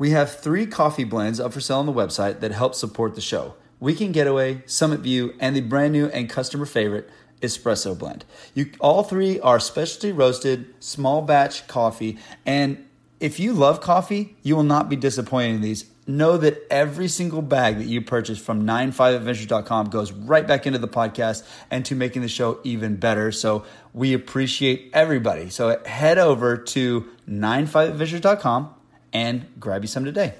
We have three coffee blends up for sale on the website that help support the show Weekend Getaway, Summit View, and the brand new and customer favorite espresso blend. You, all three are specialty roasted, small batch coffee, and if you love coffee, you will not be disappointed in these. Know that every single bag that you purchase from 95adventures.com goes right back into the podcast and to making the show even better. So we appreciate everybody. So head over to 95adventures.com and grab you some today.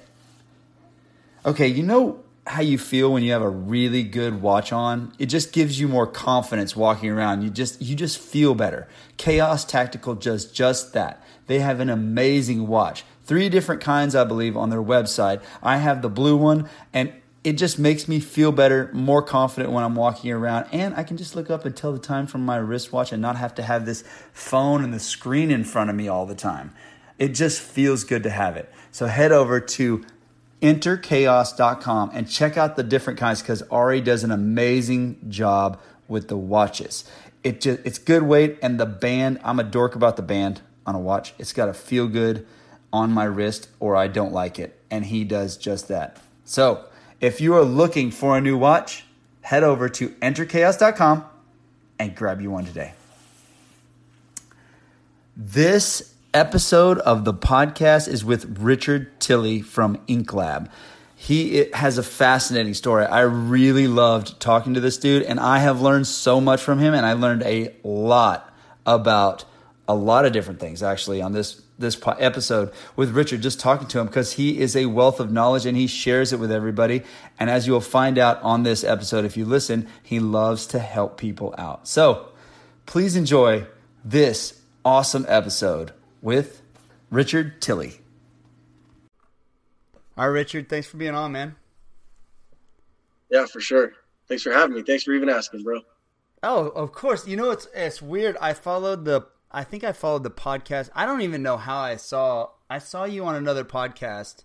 Okay, you know how you feel when you have a really good watch on? It just gives you more confidence walking around. You just you just feel better. Chaos tactical does just that. They have an amazing watch. Three different kinds i believe on their website. I have the blue one and it just makes me feel better more confident when i'm walking around. And i can just look up and tell the time from my wristwatch and not have to have this phone and the screen in front of me all the time it just feels good to have it so head over to enterchaos.com and check out the different kinds because Ari does an amazing job with the watches. It just it's good weight and the band, I'm a dork about the band on a watch. It's got to feel good on my wrist or I don't like it. And he does just that. So, if you are looking for a new watch, head over to enterchaos.com and grab you one today. This episode of the podcast is with Richard Tilley from Ink Lab. He has a fascinating story. I really loved talking to this dude, and I have learned so much from him, and I learned a lot about a lot of different things actually on this this episode with Richard, just talking to him because he is a wealth of knowledge and he shares it with everybody. And as you will find out on this episode, if you listen, he loves to help people out. So please enjoy this awesome episode with Richard Tilley. All right, Richard, thanks for being on, man. Yeah, for sure. Thanks for having me. Thanks for even asking, bro. Oh, of course. You know it's it's weird. I followed the I think I followed the podcast. I don't even know how I saw I saw you on another podcast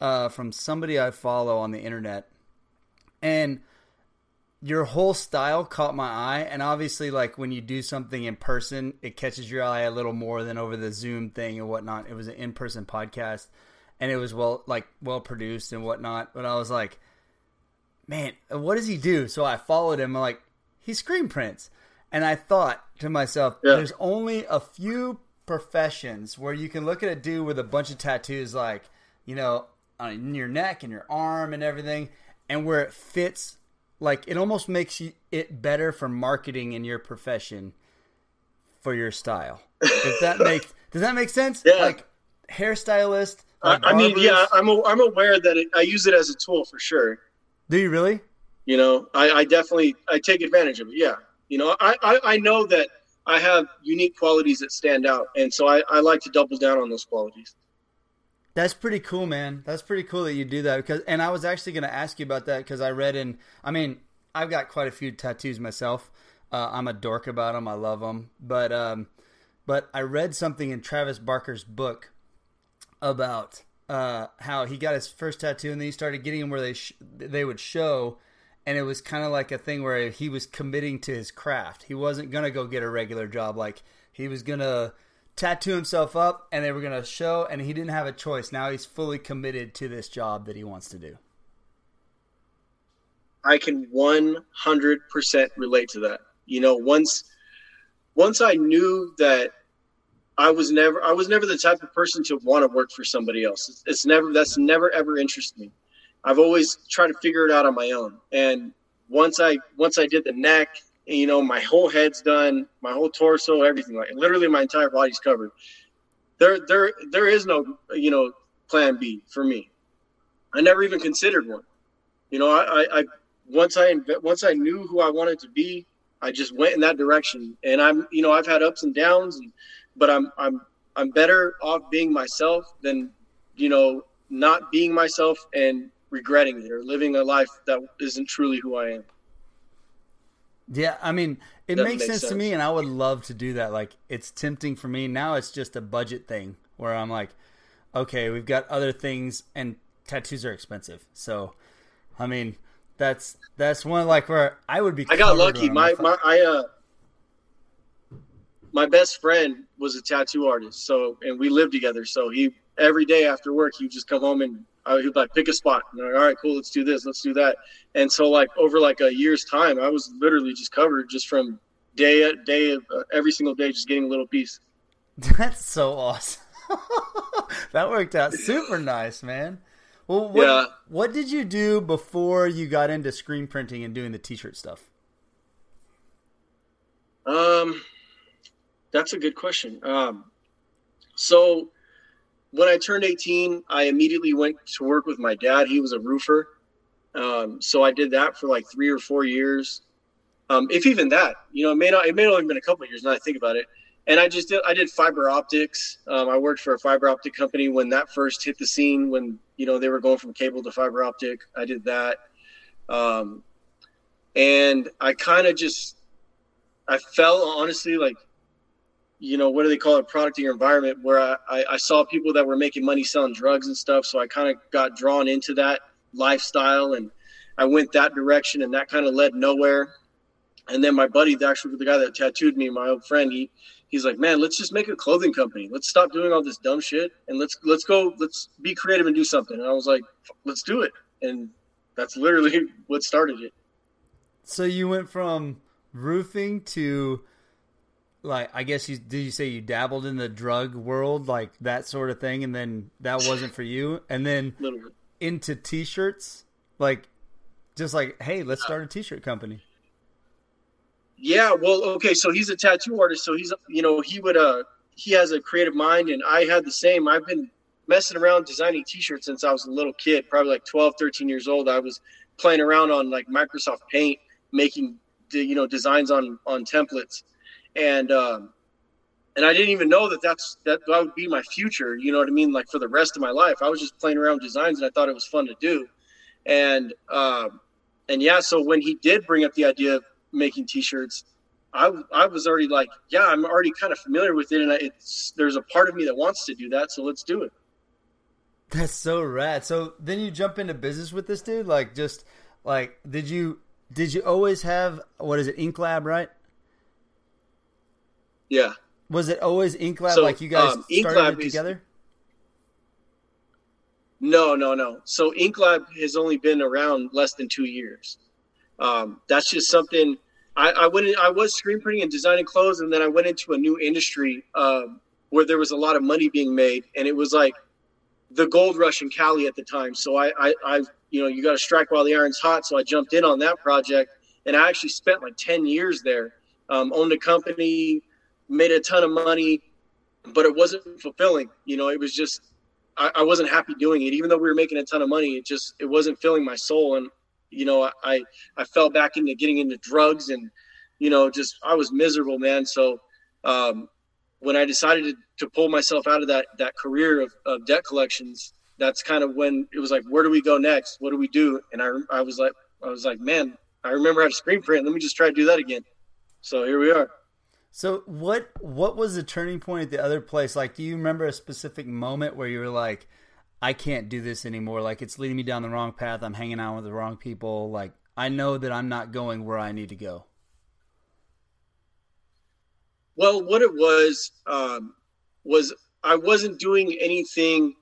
uh, from somebody I follow on the internet. And your whole style caught my eye and obviously like when you do something in person it catches your eye a little more than over the zoom thing and whatnot. It was an in-person podcast and it was well like well produced and whatnot but i was like man what does he do? So i followed him I'm like he screen prints. And i thought to myself yeah. there's only a few professions where you can look at a dude with a bunch of tattoos like you know on your neck and your arm and everything and where it fits like it almost makes you it better for marketing in your profession for your style. If that makes does that make sense? Yeah. Like hairstylist. Like I mean, yeah, I'm a, I'm aware that it, I use it as a tool for sure. Do you really? You know, I, I definitely I take advantage of it. Yeah, you know, I, I, I know that I have unique qualities that stand out, and so I, I like to double down on those qualities. That's pretty cool, man. That's pretty cool that you do that because and I was actually going to ask you about that because I read in I mean, I've got quite a few tattoos myself. Uh, I'm a dork about them. I love them. But um but I read something in Travis Barker's book about uh, how he got his first tattoo and then he started getting them where they sh- they would show and it was kind of like a thing where he was committing to his craft. He wasn't going to go get a regular job like he was going to tattoo himself up and they were going to show and he didn't have a choice. Now he's fully committed to this job that he wants to do. I can 100% relate to that. You know once once i knew that i was never i was never the type of person to want to work for somebody else. It's, it's never that's never ever interested me. I've always tried to figure it out on my own. And once i once i did the neck you know, my whole head's done, my whole torso, everything, like literally my entire body's covered. There, there, there is no, you know, plan B for me. I never even considered one. You know, I, I, I once I, once I knew who I wanted to be, I just went in that direction. And I'm, you know, I've had ups and downs, and, but I'm, I'm, I'm better off being myself than, you know, not being myself and regretting it or living a life that isn't truly who I am. Yeah, I mean, it makes, make sense, sense, to me, and I would love to do that. Like, it's tempting for me now. It's just a budget thing where I'm like, okay, we've got other things, and tattoos are expensive. So, I mean, that's that's one like where I would be. I got lucky. My my I uh, my best friend was a tattoo artist. So, and we lived together. So he every day after work, he would just come home and I would like pick a spot. And like, all right, cool, let's do this, let's do that. And so like over like a year's time, I was literally just covered just from day day uh, every single day, just getting a little piece. That's so awesome. that worked out super nice, man. Well, what, yeah. what did you do before you got into screen printing and doing the t-shirt stuff? Um, that's a good question. Um, so when I turned 18, I immediately went to work with my dad. He was a roofer. Um, so I did that for like three or four years. Um, if even that, you know, it may not, it may not have been a couple of years now I think about it. And I just did, I did fiber optics. Um, I worked for a fiber optic company when that first hit the scene, when, you know, they were going from cable to fiber optic. I did that. Um, and I kind of just, I felt honestly like you know, what do they call it, product in your environment, where I, I, saw people that were making money selling drugs and stuff. So I kind of got drawn into that lifestyle and I went that direction and that kind of led nowhere. And then my buddy, actually the guy that tattooed me, my old friend, he he's like, man, let's just make a clothing company. Let's stop doing all this dumb shit and let's let's go, let's be creative and do something. And I was like, let's do it. And that's literally what started it. So you went from roofing to like I guess you did you say you dabbled in the drug world like that sort of thing and then that wasn't for you? And then into t-shirts? Like just like hey let's start a t-shirt company. Yeah well okay so he's a tattoo artist so he's you know he would uh he has a creative mind and I had the same. I've been messing around designing t-shirts since I was a little kid probably like 12 13 years old. I was playing around on like Microsoft Paint making you know designs on on templates and um, and I didn't even know that that's that that would be my future. You know what I mean? Like for the rest of my life, I was just playing around with designs, and I thought it was fun to do. And um, and yeah, so when he did bring up the idea of making T-shirts, I I was already like, yeah, I'm already kind of familiar with it, and I, it's there's a part of me that wants to do that, so let's do it. That's so rad. So then you jump into business with this dude, like just like did you did you always have what is it, Ink Lab, right? Yeah. Was it always Ink Lab? So, like you guys um, started it together? No, no, no. So Ink Lab has only been around less than two years. Um, that's just something I, I went. In, I was screen printing and designing clothes, and then I went into a new industry um, where there was a lot of money being made, and it was like the gold rush in Cali at the time. So I, I, I you know, you got to strike while the iron's hot. So I jumped in on that project, and I actually spent like ten years there. Um, owned a company, made a ton of money, but it wasn't fulfilling. You know, it was just I, I, wasn't happy doing it. Even though we were making a ton of money, it just it wasn't filling my soul. And you know, I I fell back into getting into drugs and you know, just I was miserable, man. So um, when I decided to, to pull myself out of that that career of, of debt collections, that's kind of when it was like, where do we go next? What do we do? And I I was like I was like, man, I remember how to screen print. Let me just try to do that again. So here we are. So what what was the turning point at the other place? Like, do you remember a specific moment where you were like, I can't do this anymore. Like it's leading me down the wrong path. I'm hanging out with the wrong people. Like I know that I'm not going where I need to go. Well, what it was um, was I wasn't doing anything.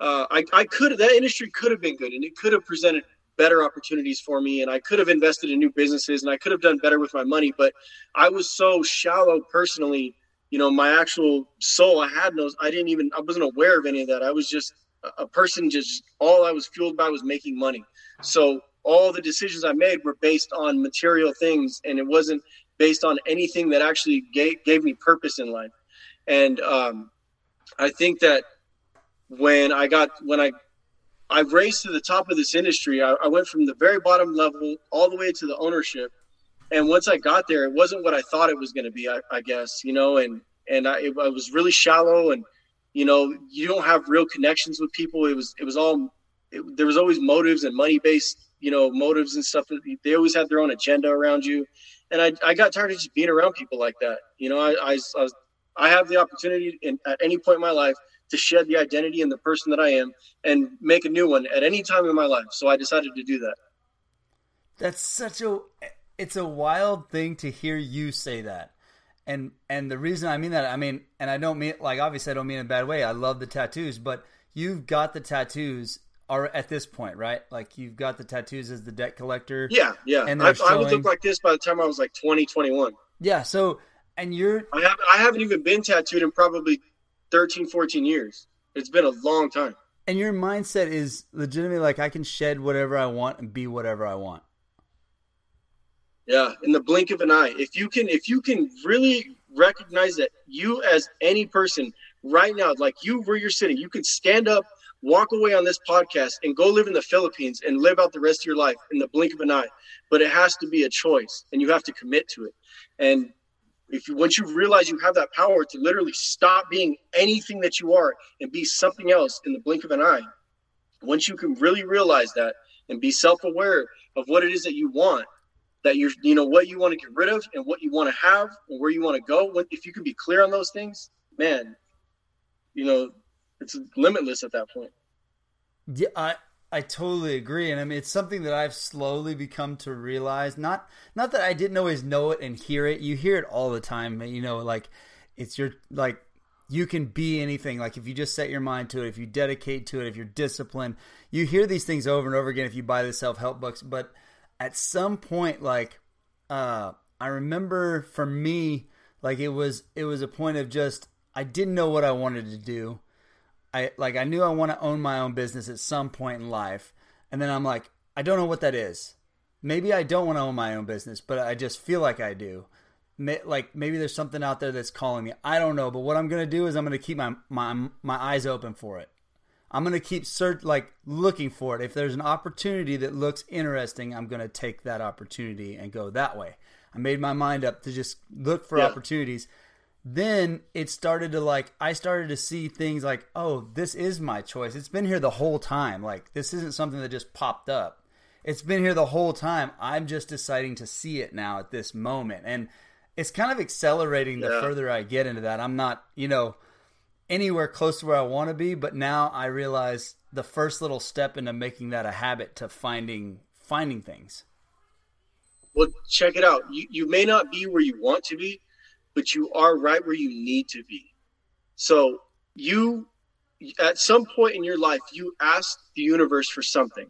Uh, I, I could that industry could have been good and it could have presented better opportunities for me and I could have invested in new businesses and I could have done better with my money, but I was so shallow personally, you know, my actual soul, I had no, I didn't even, I wasn't aware of any of that. I was just a person, just all I was fueled by was making money. So all the decisions I made were based on material things and it wasn't based on anything that actually gave, gave me purpose in life. And um, I think that when I got, when I I've raised to the top of this industry. I, I, went from the very bottom level all the way to the ownership. And once I got there, it wasn't what I thought it was going to be. I, I, guess you know, and and I, it, I, was really shallow, and you know, you don't have real connections with people. It was it was all it, there was always motives and money based, you know, motives and stuff. They always had their own agenda around you, and I, I got tired of just being around people like that. You know, I I, I, was, I have the opportunity in, at any point in my life to shed the identity and the person that I am and make a new one at any time in my life. So I decided to do that. That's such a it's a wild thing to hear you say that. And and the reason I mean that, I mean, and I don't mean like obviously I don't mean in a bad way. I love the tattoos, but you've got the tattoos are at this point, right? Like you've got the tattoos as the debt collector. Yeah, yeah. And I, showing... I would look like this by the time I was like 20, 21. Yeah. So, and you're. I haven't, I haven't even been tattooed in probably 13, 14 years. It's been a long time. And your mindset is legitimately like I can shed whatever I want and be whatever I want. Yeah, in the blink of an eye. If you can if you can really recognize that you as any person right now, like you where you're sitting, you can stand up, walk away on this podcast and go live in the Philippines and live out the rest of your life in the blink of an eye. But it has to be a choice and you have to commit to it. And if you once you realize you have that power to literally stop being anything that you are and be something else in the blink of an eye, once you can really realize that and be self-aware of what it is that you want that you're you know what you want to get rid of and what you want to have and where you want to go if you can be clear on those things man you know it's limitless at that point. Yeah i i totally agree and i mean it's something that i've slowly become to realize not not that i didn't always know it and hear it you hear it all the time you know like it's your like you can be anything like if you just set your mind to it if you dedicate to it if you're disciplined you hear these things over and over again if you buy the self-help books but at some point, like, uh, I remember for me, like it was it was a point of just I didn't know what I wanted to do. I like I knew I want to own my own business at some point in life, and then I'm like, I don't know what that is. Maybe I don't want to own my own business, but I just feel like I do. like maybe there's something out there that's calling me. I don't know, but what I'm gonna do is I'm gonna keep my my my eyes open for it. I'm going to keep search like looking for it. If there's an opportunity that looks interesting, I'm going to take that opportunity and go that way. I made my mind up to just look for yeah. opportunities. Then it started to like I started to see things like, "Oh, this is my choice. It's been here the whole time. Like this isn't something that just popped up. It's been here the whole time. I'm just deciding to see it now at this moment." And it's kind of accelerating the yeah. further I get into that. I'm not, you know, anywhere close to where I want to be, but now I realize the first little step into making that a habit to finding finding things. Well, check it out. You you may not be where you want to be, but you are right where you need to be. So you at some point in your life you asked the universe for something.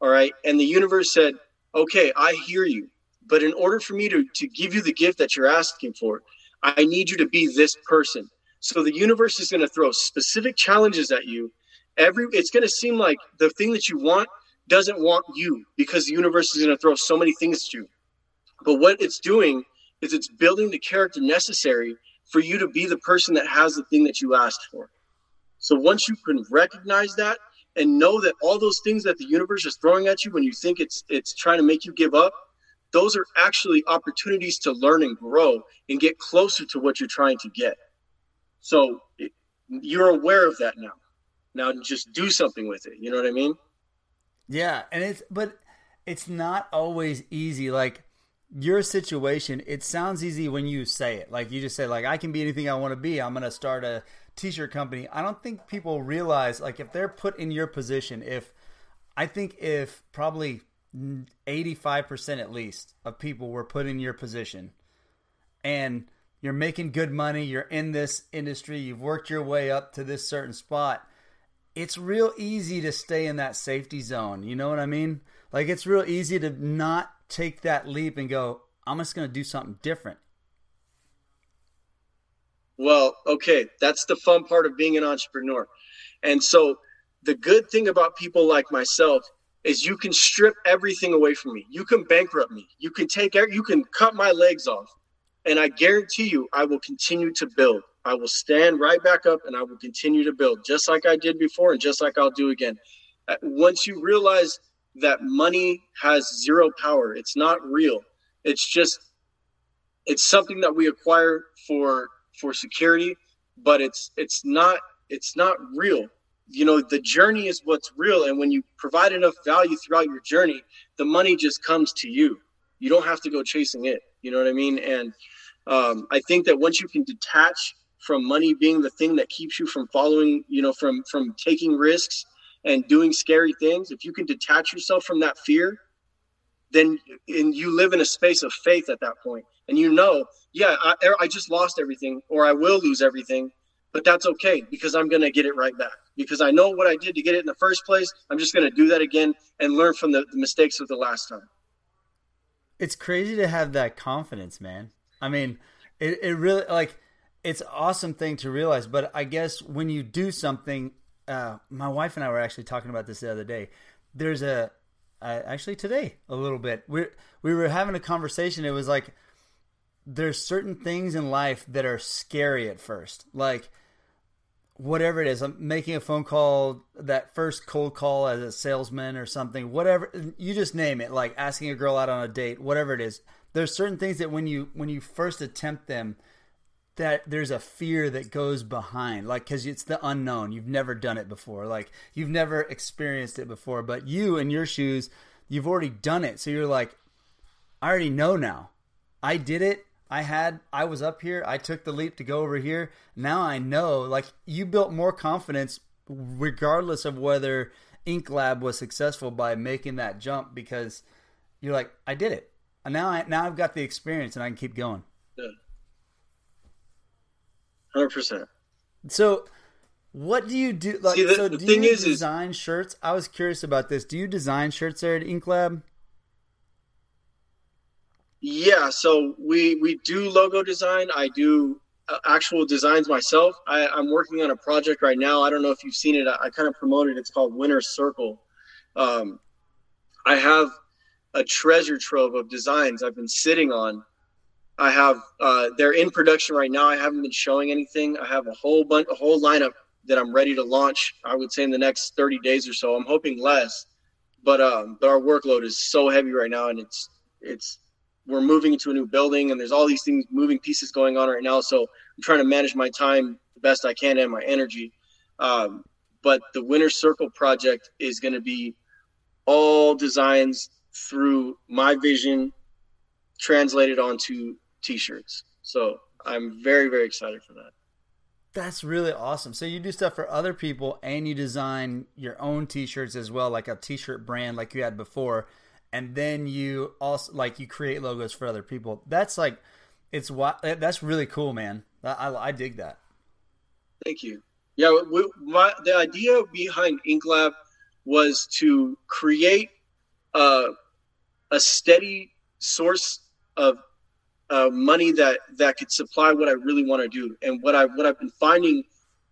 All right? And the universe said, "Okay, I hear you, but in order for me to to give you the gift that you're asking for, I need you to be this person." So the universe is going to throw specific challenges at you. Every it's going to seem like the thing that you want doesn't want you because the universe is going to throw so many things at you. But what it's doing is it's building the character necessary for you to be the person that has the thing that you asked for. So once you can recognize that and know that all those things that the universe is throwing at you when you think it's it's trying to make you give up, those are actually opportunities to learn and grow and get closer to what you're trying to get. So it, you're aware of that now. Now just do something with it. You know what I mean? Yeah, and it's but it's not always easy. Like your situation, it sounds easy when you say it. Like you just say like I can be anything I want to be. I'm to start a t-shirt company. I don't think people realize like if they're put in your position, if I think if probably 85% at least of people were put in your position and you're making good money, you're in this industry, you've worked your way up to this certain spot. It's real easy to stay in that safety zone. You know what I mean? Like it's real easy to not take that leap and go, I'm just going to do something different. Well, okay, that's the fun part of being an entrepreneur. And so the good thing about people like myself is you can strip everything away from me. You can bankrupt me. You can take you can cut my legs off. And I guarantee you, I will continue to build. I will stand right back up and I will continue to build just like I did before and just like I'll do again. Uh, once you realize that money has zero power, it's not real. It's just it's something that we acquire for for security, but it's it's not it's not real. You know, the journey is what's real and when you provide enough value throughout your journey, the money just comes to you. You don't have to go chasing it. You know what I mean? And um, I think that once you can detach from money being the thing that keeps you from following, you know, from from taking risks and doing scary things, if you can detach yourself from that fear, then and you live in a space of faith at that point and you know yeah I, er, I just lost everything or i will lose everything but that's okay because i'm going to get it right back. Because i know what i did to get it in the first place i'm just going to do that again and learn from the, the mistakes of the last time. It's crazy to have that confidence man. I mean it, it really like it's awesome thing to realize but i guess when you do something uh, my wife and i were actually talking about this the other day there's a uh, actually today a little bit. We we were having a conversation. It was like there's certain things in life that are scary at first, like whatever it is. I'm making a phone call, that first cold call as a salesman or something. Whatever you just name it, like asking a girl out on a date, whatever it is. There's certain things that when you when you first attempt them, that there's a fear that goes behind like because it's the unknown. You've never done it before. Like you've never experienced it before. But you in your shoes you've already done it. So you're like i already know now. I did it. I had i was up here. I took the leap to go over here. Now i know. Like you built more confidence regardless of whether ink lab was successful by making that jump because you're like i did it. And now i now i've got the experience and i can keep going hundred percent. So, what do you do? Like, See, the, so the do thing you is, design is, shirts? I was curious about this. Do you design shirts there at Ink Lab? Yeah, so we we do logo design. I do uh, actual designs myself. I, I'm working on a project right now. I don't know if you've seen it. I, I kind of promoted. It. It's called Winner's Circle. Um, I have a treasure trove of designs I've been sitting on I have uh, they're in production right now. I haven't been showing anything. I have a whole bunch, a whole lineup that I'm ready to launch. I would say in the next 30 days or so. I'm hoping less, but um, but our workload is so heavy right now, and it's it's we're moving into a new building, and there's all these things, moving pieces going on right now. So I'm trying to manage my time the best I can and my energy. Um, but the Winner Circle project is going to be all designs through my vision translated onto t-shirts. So I'm very, very excited for that. That's really awesome. So you do stuff for other people and you design your own t-shirts as well, like a t-shirt brand like you had before. And then you also like you create logos for other people. That's like, it's what eh, that's really cool, man. I, I, dig that. Thank you. Yeah, we, my, the idea behind Ink Lab was to create a, a steady source of uh, money that that could supply what I really want to do. And what I what I've been finding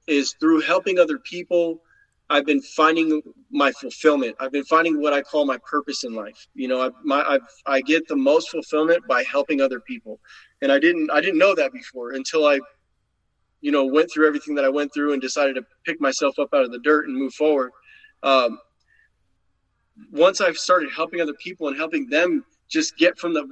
is through helping other people, I've been finding my fulfillment. I've been finding what I call my purpose in life. You know, I my i I get the most fulfillment by helping other people, and I didn't I didn't know that before until I, you know, went through everything that I went through and decided to pick myself up out of the dirt and move forward. Um, once I've started helping other people and helping them just get from the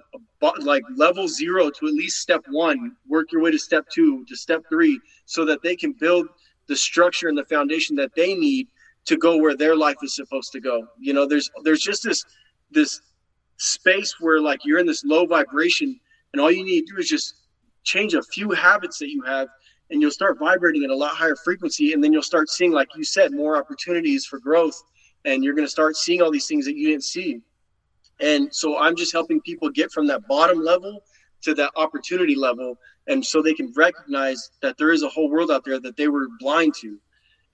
like level zero to at least step one, work your way to step two, to step three, so that they can build the structure and the foundation that they need to go where their life is supposed to go. You know, there's there's just this this space where like you're in this low vibration and all you need to do is just change a few habits that you have and you'll start vibrating at a lot higher frequency and then you'll start seeing like you said more opportunities for growth and you're going to start seeing all these things that you didn't see and so I'm just helping people get from that bottom level to that opportunity level. And so they can recognize that there is a whole world out there that they were blind to.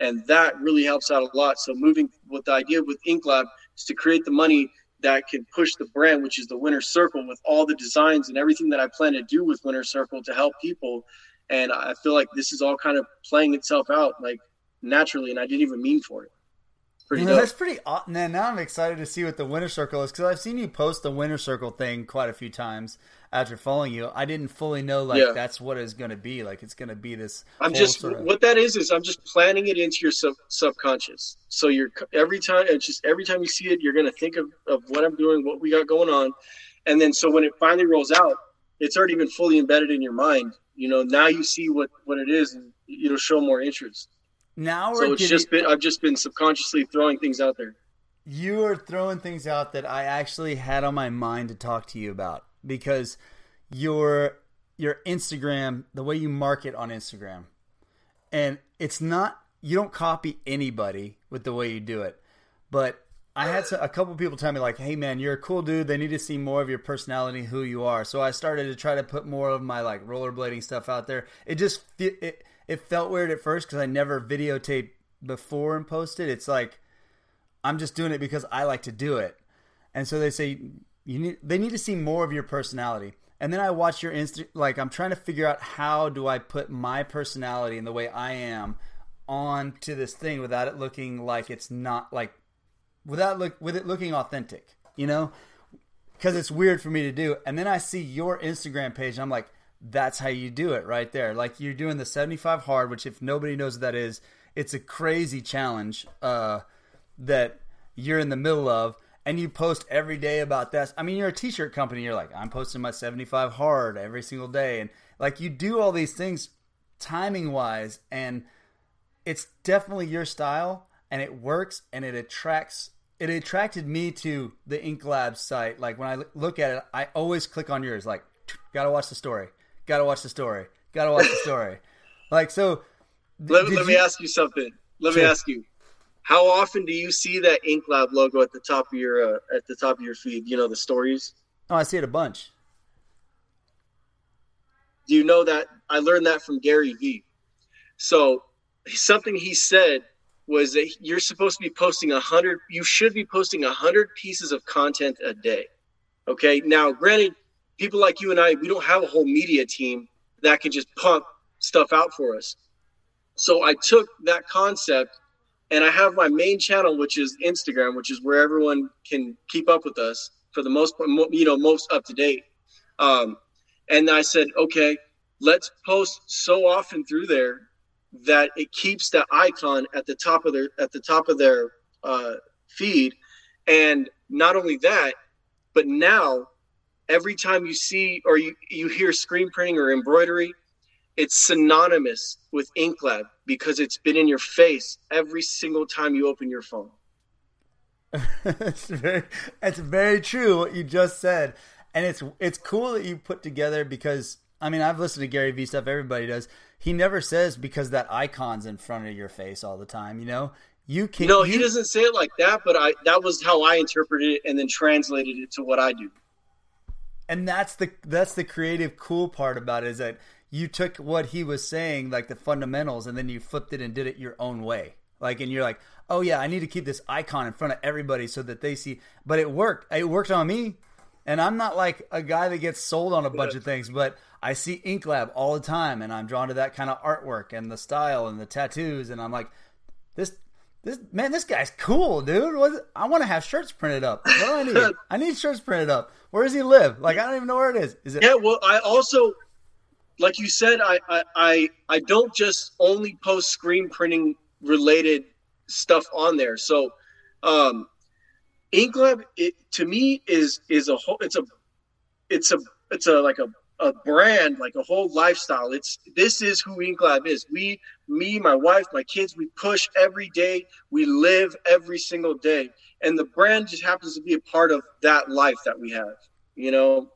And that really helps out a lot. So moving with the idea with Ink Lab is to create the money that can push the brand, which is the Winner Circle, with all the designs and everything that I plan to do with Winner Circle to help people. And I feel like this is all kind of playing itself out like naturally, and I didn't even mean for it pretty. Yeah, that's pretty. Man, now I'm excited to see what the winner circle is because I've seen you post the winner circle thing quite a few times after following you. I didn't fully know like yeah. that's what it's going to be. Like it's going to be this. I'm just sort of... what that is is I'm just planning it into your sub, subconscious. So you're every time it's just every time you see it, you're going to think of of what I'm doing, what we got going on, and then so when it finally rolls out, it's already been fully embedded in your mind. You know, now you see what what it is, and it'll show more interest. Now so it's just been I've just been subconsciously throwing things out there. You are throwing things out that I actually had on my mind to talk to you about because your your Instagram, the way you market on Instagram, and it's not you don't copy anybody with the way you do it, but I had a couple people tell me like, "Hey man, you're a cool dude. They need to see more of your personality, who you are." So I started to try to put more of my like rollerblading stuff out there. It just it it felt weird at first because I never videotaped before and posted. It's like I'm just doing it because I like to do it, and so they say you need they need to see more of your personality. And then I watch your insta like I'm trying to figure out how do I put my personality and the way I am on to this thing without it looking like it's not like without look with it looking authentic, you know? Because it's weird for me to do. And then I see your Instagram page, and I'm like, that's how you do it right there. Like you're doing the 75 hard, which if nobody knows what that is, it's a crazy challenge uh, that you're in the middle of, and you post every day about this. I mean, you're a t-shirt company. You're like, I'm posting my 75 hard every single day, and like you do all these things timing wise, and it's definitely your style and it works and it attracts it attracted me to the Ink Lab site. Like when I look at it, I always click on yours. Like, gotta watch the story. Gotta watch the story. Gotta watch the story. like so. Let, let me ask you something. Let sure. me ask you. How often do you see that Ink Lab logo at the top of your uh, at the top of your feed? You know the stories. Oh, I see it a bunch. Do you know that I learned that from Gary Vee? So something he said was that you're supposed to be posting a hundred. You should be posting a hundred pieces of content a day. Okay. Now, granted, people like you and I, we don't have a whole media team that can just pump stuff out for us. So I took that concept and I have my main channel, which is Instagram, which is where everyone can keep up with us for the most part, you know, most up to date. Um, and I said, okay, let's post so often through there that it keeps that icon at the top of their at the top of their uh, feed, and not only that, but now every time you see or you, you hear screen printing or embroidery, it's synonymous with InkLab because it's been in your face every single time you open your phone. it's very it's very true what you just said. And it's it's cool that you put together because I mean I've listened to Gary Vee stuff, everybody does he never says because that icon's in front of your face all the time. You know, you can. No, he doesn't say it like that. But I that was how I interpreted it and then translated it to what I do. And that's the that's the creative cool part about it is that you took what he was saying like the fundamentals and then you flipped it and did it your own way. Like and you're like, oh yeah, I need to keep this icon in front of everybody so that they see. But it worked. It worked on me. And I'm not like a guy that gets sold on a bunch of things, but I see Ink Lab all the time, and I'm drawn to that kind of artwork and the style and the tattoos, and I'm like, this, this man, this guy's cool, dude. What, I want to have shirts printed up. What do I need? I need shirts printed up. Where does he live? Like, I don't even know where it is. Is it? Yeah. Well, I also, like you said, I, I, I, I don't just only post screen printing related stuff on there. So, um, Ink Lab, it to me is is a whole. It's a, it's a, it's a like a a brand, like a whole lifestyle. It's this is who Inklab is. We, me, my wife, my kids, we push every day. We live every single day, and the brand just happens to be a part of that life that we have, you know.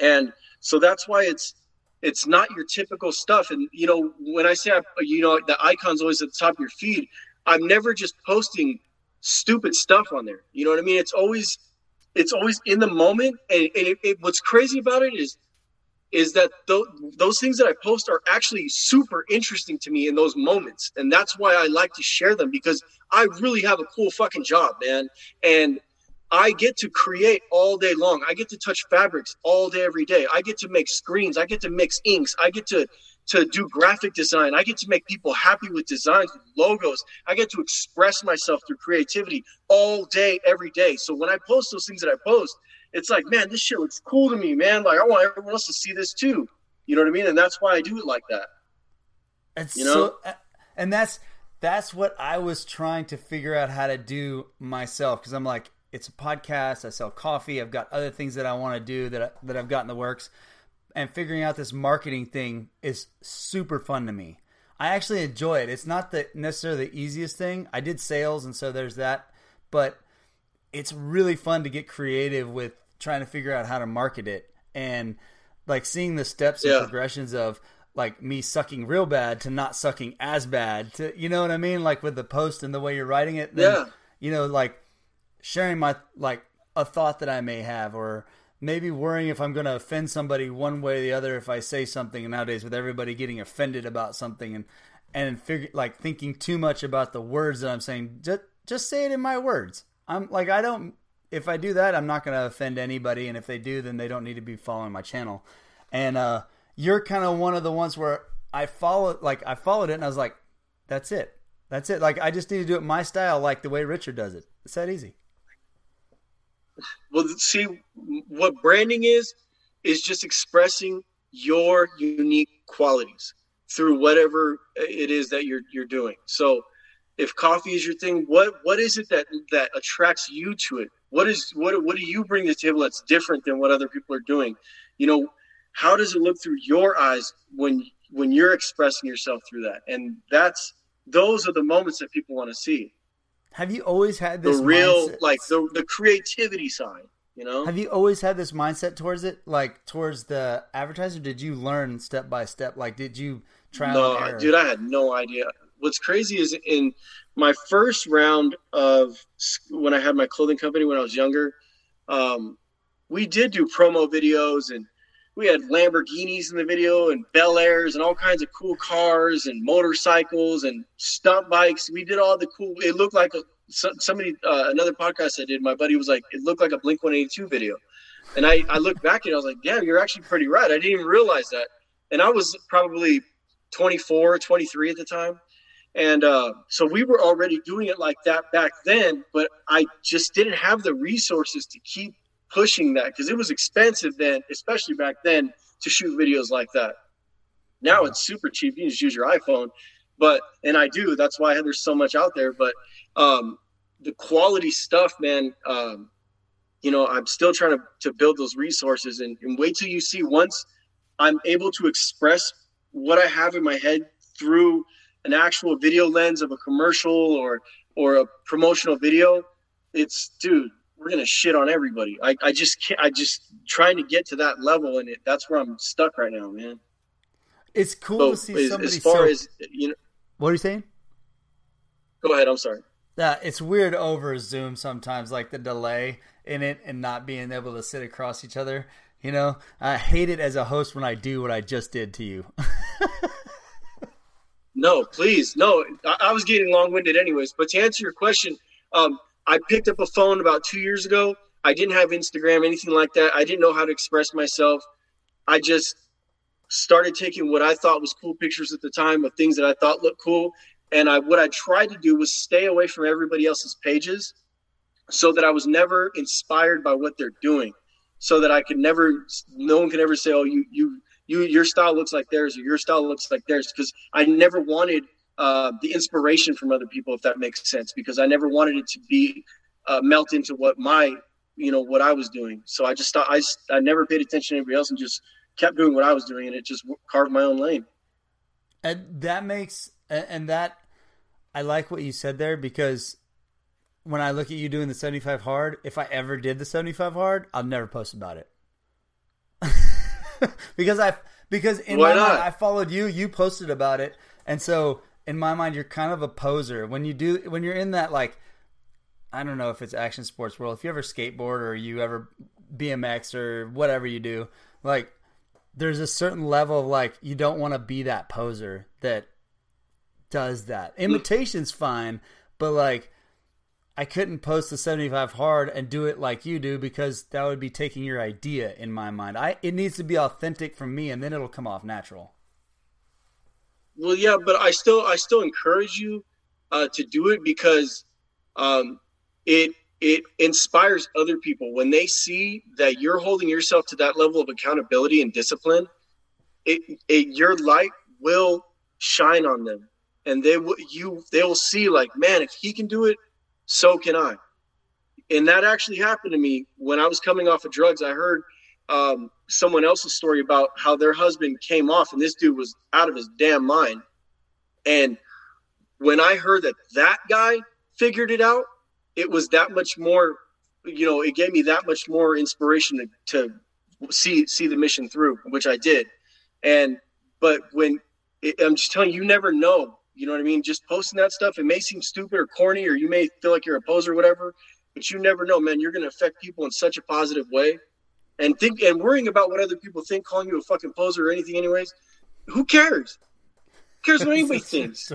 And so that's why it's it's not your typical stuff. And you know, when I say I, you know the icon's always at the top of your feed, I'm never just posting stupid stuff on there. You know what I mean? It's always it's always in the moment. And, and it, it, what's crazy about it is is that th- those things that I post are actually super interesting to me in those moments. And that's why I like to share them because I really have a cool fucking job, man. And I get to create all day long. I get to touch fabrics all day, every day. I get to make screens. I get to mix inks. I get to to do graphic design. I get to make people happy with designs, logos. I get to express myself through creativity all day, every day. So when I post those things that I post, it's like, man, this shit looks cool to me, man. Like I want everyone else to see this too. You know what I mean? And that's why I do it like that. It's you know, so, and that's that's what I was trying to figure out how to do myself because I'm like, it's a podcast. I sell coffee. I've got other things that I want to do that I, that I've got in the works, and figuring out this marketing thing is super fun to me. I actually enjoy it. It's not the necessarily the easiest thing. I did sales, and so there's that, but it's really fun to get creative with trying to figure out how to market it and like seeing the steps and progressions of like me sucking real bad to not sucking as bad to you know what I mean like with the post and the way you're writing it then, yeah you know like sharing my like a thought that I may have, or maybe worrying if I'm going to offend somebody one way or the other if I say something. nowadays, with everybody getting offended about something and and figure like thinking too much about the words that I'm saying, just just say it in my words. I'm like I don't. If I do that, I'm not going to offend anybody, and if they do, then they don't need to be following my channel. And uh, you're kind of one of the ones where I followed, like I followed it, and I was like, that's it, that's it. Like I just need to do it my style, like the way Richard does it. It's that easy. Well, see, what branding is, is just expressing your unique qualities through whatever it is that you're you're doing. So, if coffee is your thing, what what is it that that attracts you to it? What is what what do you bring to the table that's different than what other people are doing? You know, how does it look through your eyes when when you're expressing yourself through that? And that's those are the moments that people want to see. Have you always had this the real mindset? like the the creativity side? You know, have you always had this mindset towards it, like towards the advertiser? Did you learn step by step? Like, did you try? No, dude, I had no idea. What's crazy is in my first round of when I had my clothing company when I was younger, um, we did do promo videos and we had Lamborghinis in the video and Bel Airs and all kinds of cool cars and motorcycles and stunt bikes. We did all the cool. It looked like a, somebody uh, another podcast I did. My buddy was like, it looked like a Blink One Eighty Two video, and I I looked back and I was like, yeah, you're actually pretty right. I didn't even realize that, and I was probably 24, 23 at the time. And uh, so we were already doing it like that back then, but I just didn't have the resources to keep pushing that because it was expensive then, especially back then, to shoot videos like that. Now it's super cheap. You just use your iPhone. But and I do. That's why there's so much out there. But um, the quality stuff, man. Um, you know, I'm still trying to, to build those resources and, and wait till you see once I'm able to express what I have in my head through an actual video lens of a commercial or or a promotional video. It's dude, we're gonna shit on everybody. I, I just can't. I just trying to get to that level, and it, that's where I'm stuck right now, man. It's cool so, to see somebody. As far so, as you know, what are you saying? Go ahead. I'm sorry. Yeah, it's weird over Zoom sometimes, like the delay in it and not being able to sit across each other. You know, I hate it as a host when I do what I just did to you. no, please, no. I, I was getting long winded, anyways. But to answer your question, um, I picked up a phone about two years ago. I didn't have Instagram, anything like that. I didn't know how to express myself. I just started taking what I thought was cool pictures at the time of things that I thought looked cool. And I what I tried to do was stay away from everybody else's pages so that I was never inspired by what they're doing. So that I could never no one could ever say, Oh, you you you your style looks like theirs or your style looks like theirs because I never wanted uh, the inspiration from other people, if that makes sense, because I never wanted it to be uh, melt into what my, you know, what I was doing. So I just I, I never paid attention to anybody else and just kept doing what I was doing, and it just carved my own lane. And that makes and that I like what you said there because when I look at you doing the 75 hard, if I ever did the 75 hard, I'll never post about it. because I because in Why my not? mind I followed you, you posted about it, and so in my mind you're kind of a poser when you do when you're in that like I don't know if it's action sports world. If you ever skateboard or you ever BMX or whatever you do, like there's a certain level of like you don't want to be that poser that does that. Imitation's fine, but like I couldn't post the 75 hard and do it like you do because that would be taking your idea in my mind. I it needs to be authentic from me and then it'll come off natural. Well, yeah, but I still I still encourage you uh, to do it because um, it it inspires other people when they see that you're holding yourself to that level of accountability and discipline. It, it your light will shine on them, and they will you they will see like, man, if he can do it, so can I. And that actually happened to me when I was coming off of drugs. I heard um, someone else's story about how their husband came off and this dude was out of his damn mind. And when I heard that that guy figured it out, it was that much more, you know, it gave me that much more inspiration to, to see see the mission through, which I did. And but when it, I'm just telling you, you never know. You know what I mean? Just posting that stuff, it may seem stupid or corny, or you may feel like you're a poser or whatever. but you never know, man. You're going to affect people in such a positive way. And think and worrying about what other people think, calling you a fucking poser or anything, anyways. Who cares? Who cares what anybody thinks?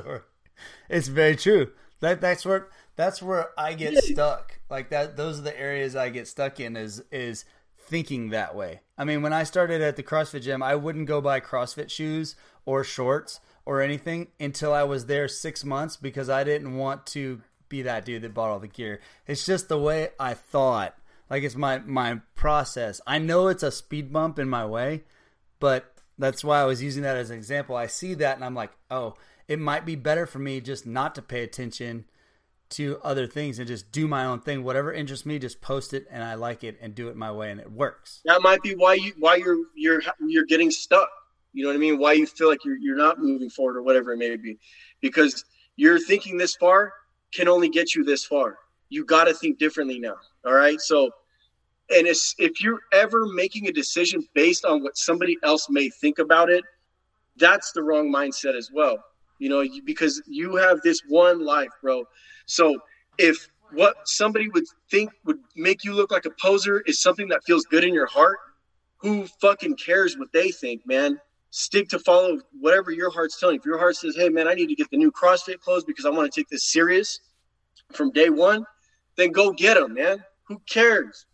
It's very true. That that's where that's where I get yeah. stuck. Like that, those are the areas I get stuck in. Is is thinking that way. I mean, when I started at the CrossFit gym, I wouldn't go buy CrossFit shoes or shorts or anything until I was there six months because I didn't want to be that dude that bought all the gear. It's just the way I thought. Like it's my my process. I know it's a speed bump in my way, but that's why I was using that as an example. I see that and I'm like, oh, it might be better for me just not to pay attention to other things and just do my own thing. Whatever interests me, just post it and I like it and do it my way and it works. That might be why you why you're you're you're getting stuck. You know what I mean? Why you feel like you're you're not moving forward or whatever it may be. Because you're thinking this far can only get you this far. You got to think differently now. All right? So and if you're ever making a decision based on what somebody else may think about it, that's the wrong mindset as well. You know, because you have this one life, bro so if what somebody would think would make you look like a poser is something that feels good in your heart, who fucking cares what they think, man? Stick to follow whatever your heart's telling. If your heart says, "Hey, man, I need to get the new CrossFit clothes because I want to take this serious from day one," then go get them, man. Who cares?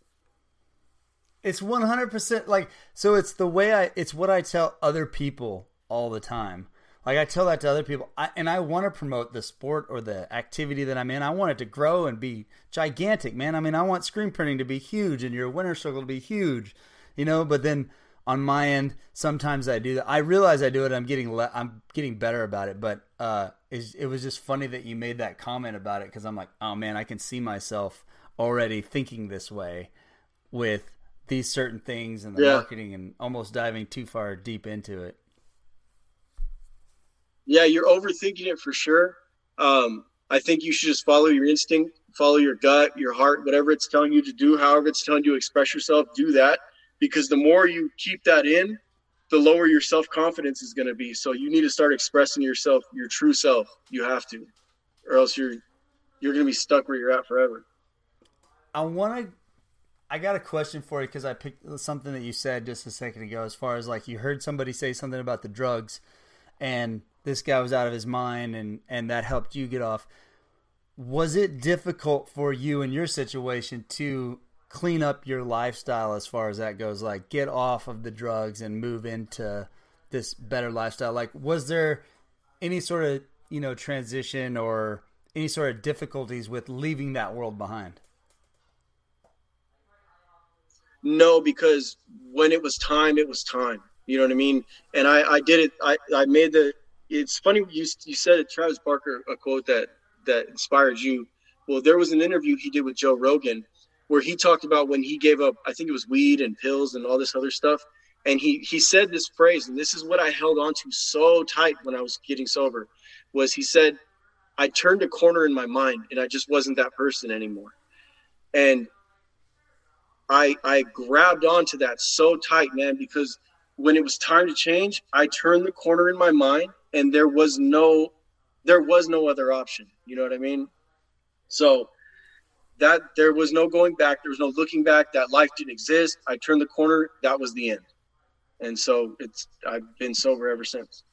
It's one hundred percent like so. It's the way I. It's what I tell other people all the time. Like I tell that to other people, I, and I want to promote the sport or the activity that I'm in. I want it to grow and be gigantic, man. I mean, I want screen printing to be huge and your winner circle to be huge, you know. But then on my end, sometimes I do that. I realize I do it. I'm getting le- I'm getting better about it. But uh, it was just funny that you made that comment about it because I'm like, oh man, I can see myself already thinking this way with these certain things and the yeah. marketing and almost diving too far deep into it yeah, you're overthinking it for sure. Um, I think you should just follow your instinct, follow your gut, your heart, whatever it's telling you to do, however it's telling you to express yourself, do that. Because the more you keep that in, the lower your self confidence is going to be. So you need to start expressing yourself, your true self. You have to, or else you're you're going to be stuck where you're at forever. I want to. I got a question for you because I picked something that you said just a second ago. As far as like you heard somebody say something about the drugs, and this guy was out of his mind and and that helped you get off was it difficult for you in your situation to clean up your lifestyle as far as that goes like get off of the drugs and move into this better lifestyle. Like was there any sort of you know transition or any sort of difficulties with leaving that world behind? No because when it was time it was time. You know what i mean? And i i did it i i made the it's funny you you said it Travis Barker a quote that that inspired you. Well, there was an interview he did with Joe Rogan where he talked about when he gave up I think it was weed and pills and all this other stuff. And he he said this phrase and this is what I held on to so tight when I was getting sober was he said I turned a corner in my mind and I just wasn't that person anymore. And I I grabbed onto that so tight, man, because when it was time to change, I turned the corner in my mind and there was no there was no other option. You know what i mean? So that there was no going back there was no looking back that life didn't exist i turned the corner that was the end and so it's i've been sober ever since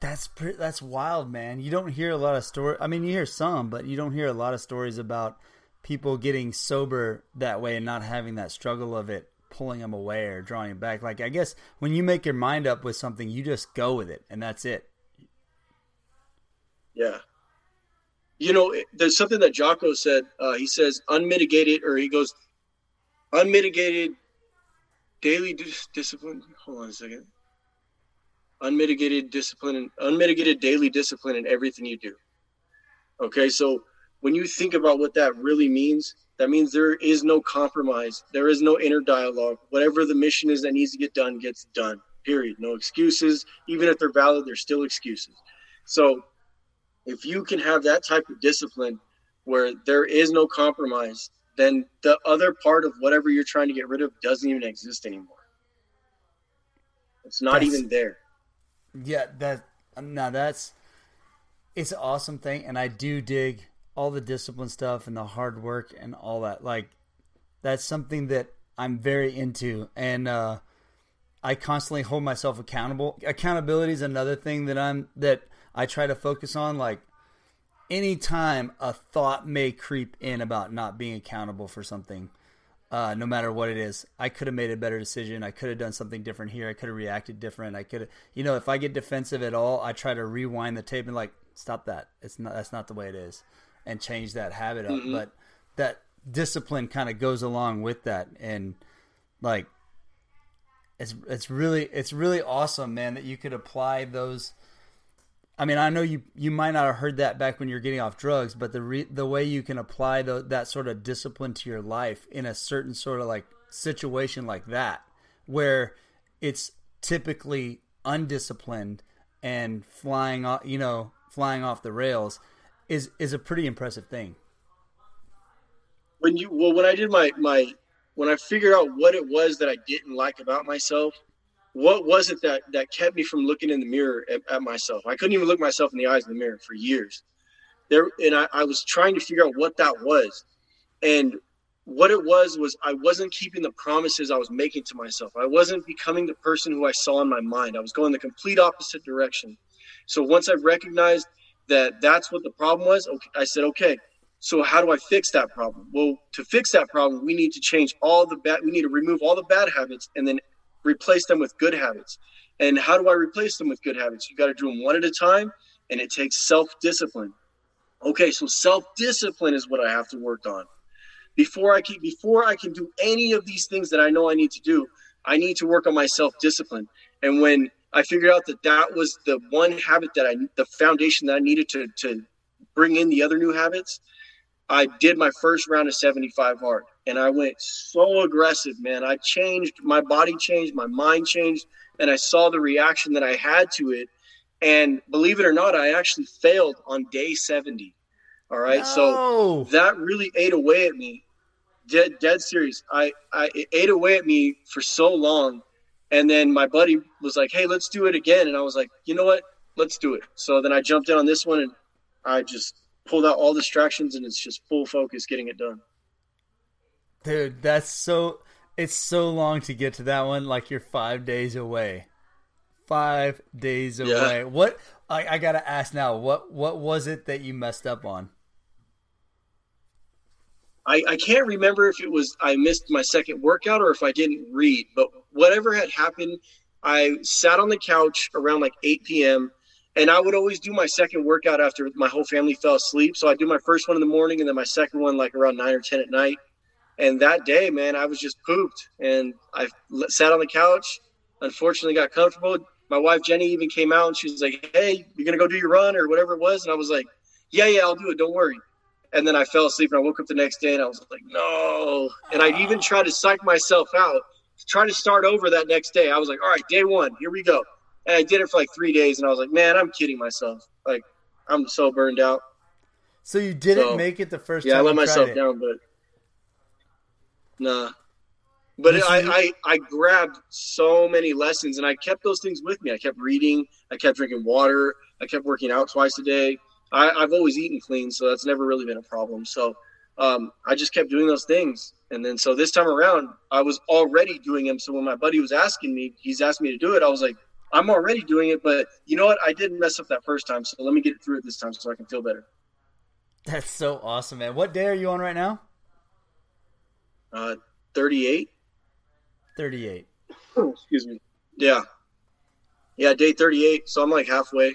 that's pretty, that's wild man you don't hear a lot of stories i mean you hear some but you don't hear a lot of stories about people getting sober that way and not having that struggle of it pulling them away or drawing them back. Like I guess when you make your mind up with something, you just go with it, and that's it. Yeah. You know, there's something that Jocko said. Uh, he says unmitigated, or he goes unmitigated daily dis- discipline. Hold on a second. Unmitigated discipline and unmitigated daily discipline in everything you do. Okay, so when you think about what that really means, that means there is no compromise. There is no inner dialogue. Whatever the mission is that needs to get done gets done. Period. No excuses. Even if they're valid, they're still excuses. So if you can have that type of discipline where there is no compromise, then the other part of whatever you're trying to get rid of doesn't even exist anymore. It's not that's, even there. Yeah, that now that's it's an awesome thing, and I do dig all the discipline stuff and the hard work and all that. Like that's something that I'm very into, and uh, I constantly hold myself accountable. Accountability is another thing that I'm that I try to focus on. Like anytime a thought may creep in about not being accountable for something, uh, no matter what it is, I could have made a better decision. I could have done something different here. I could have reacted different. I could have, you know, if I get defensive at all, I try to rewind the tape and like stop that. It's not that's not the way it is, and change that habit up. Mm-hmm. But that discipline kind of goes along with that, and like it's it's really it's really awesome, man, that you could apply those. I mean, I know you you might not have heard that back when you're getting off drugs, but the re, the way you can apply the, that sort of discipline to your life in a certain sort of like situation like that, where it's typically undisciplined and flying off, you know, flying off the rails, is is a pretty impressive thing. When you well, when I did my my when I figured out what it was that I didn't like about myself, what was it that that kept me from looking in the mirror at, at myself? I couldn't even look myself in the eyes in the mirror for years. There, and I, I was trying to figure out what that was, and what it was was I wasn't keeping the promises I was making to myself. I wasn't becoming the person who I saw in my mind. I was going the complete opposite direction. So once I recognized that that's what the problem was, okay, I said, okay, so how do I fix that problem? Well, to fix that problem, we need to change all the bad. We need to remove all the bad habits and then replace them with good habits. And how do I replace them with good habits? You got to do them one at a time, and it takes self discipline. Okay, so self discipline is what I have to work on before I can before I can do any of these things that I know I need to do. I need to work on my self discipline. And when I figured out that that was the one habit that I, the foundation that I needed to to bring in the other new habits, I did my first round of 75 hard and I went so aggressive, man. I changed, my body changed, my mind changed, and I saw the reaction that I had to it. And believe it or not, I actually failed on day 70. All right. No. So that really ate away at me. Dead, dead serious. I, I, it ate away at me for so long. And then my buddy was like, Hey, let's do it again. And I was like, you know what? Let's do it. So then I jumped in on this one and I just pulled out all distractions and it's just full focus getting it done. Dude, that's so it's so long to get to that one like you're 5 days away. 5 days away. Yeah. What I, I got to ask now, what what was it that you messed up on? I, I can't remember if it was I missed my second workout or if I didn't read, but whatever had happened, I sat on the couch around like 8 p.m and I would always do my second workout after my whole family fell asleep. So I do my first one in the morning and then my second one like around nine or ten at night. And that day, man, I was just pooped, and I sat on the couch. Unfortunately, got comfortable. My wife Jenny even came out and she was like, "Hey, you're gonna go do your run or whatever it was," and I was like, "Yeah, yeah, I'll do it. Don't worry." And then I fell asleep and I woke up the next day and I was like, "No!" And I even tried to psych myself out, try to start over that next day. I was like, "All right, day one, here we go." And I did it for like three days, and I was like, man, I'm kidding myself. Like, I'm so burned out. So you didn't so, make it the first yeah, time. I let myself down, but nah. But I, I, I grabbed so many lessons, and I kept those things with me. I kept reading. I kept drinking water. I kept working out twice a day. I, I've always eaten clean, so that's never really been a problem. So um, I just kept doing those things. And then so this time around, I was already doing them. So when my buddy was asking me, he's asked me to do it. I was like, I'm already doing it, but you know what? I didn't mess up that first time, so let me get through it this time so I can feel better. That's so awesome, man. What day are you on right now? Uh, 38. 38. excuse me. Yeah. Yeah, day 38, so I'm like halfway.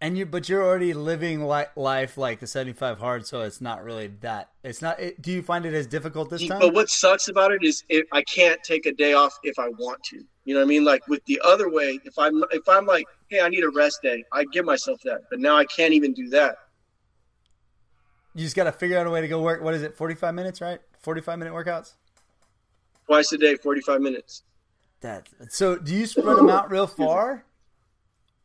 And you, but you're already living li- life like the 75 hard, so it's not really that. It's not. It, do you find it as difficult this time? But what sucks about it is it, I can't take a day off if I want to. You know what I mean? Like with the other way, if I'm if I'm like, hey, I need a rest day, I give myself that. But now I can't even do that. You just got to figure out a way to go work. What is it? 45 minutes, right? 45 minute workouts. Twice a day, 45 minutes. That. So, do you spread them out real far,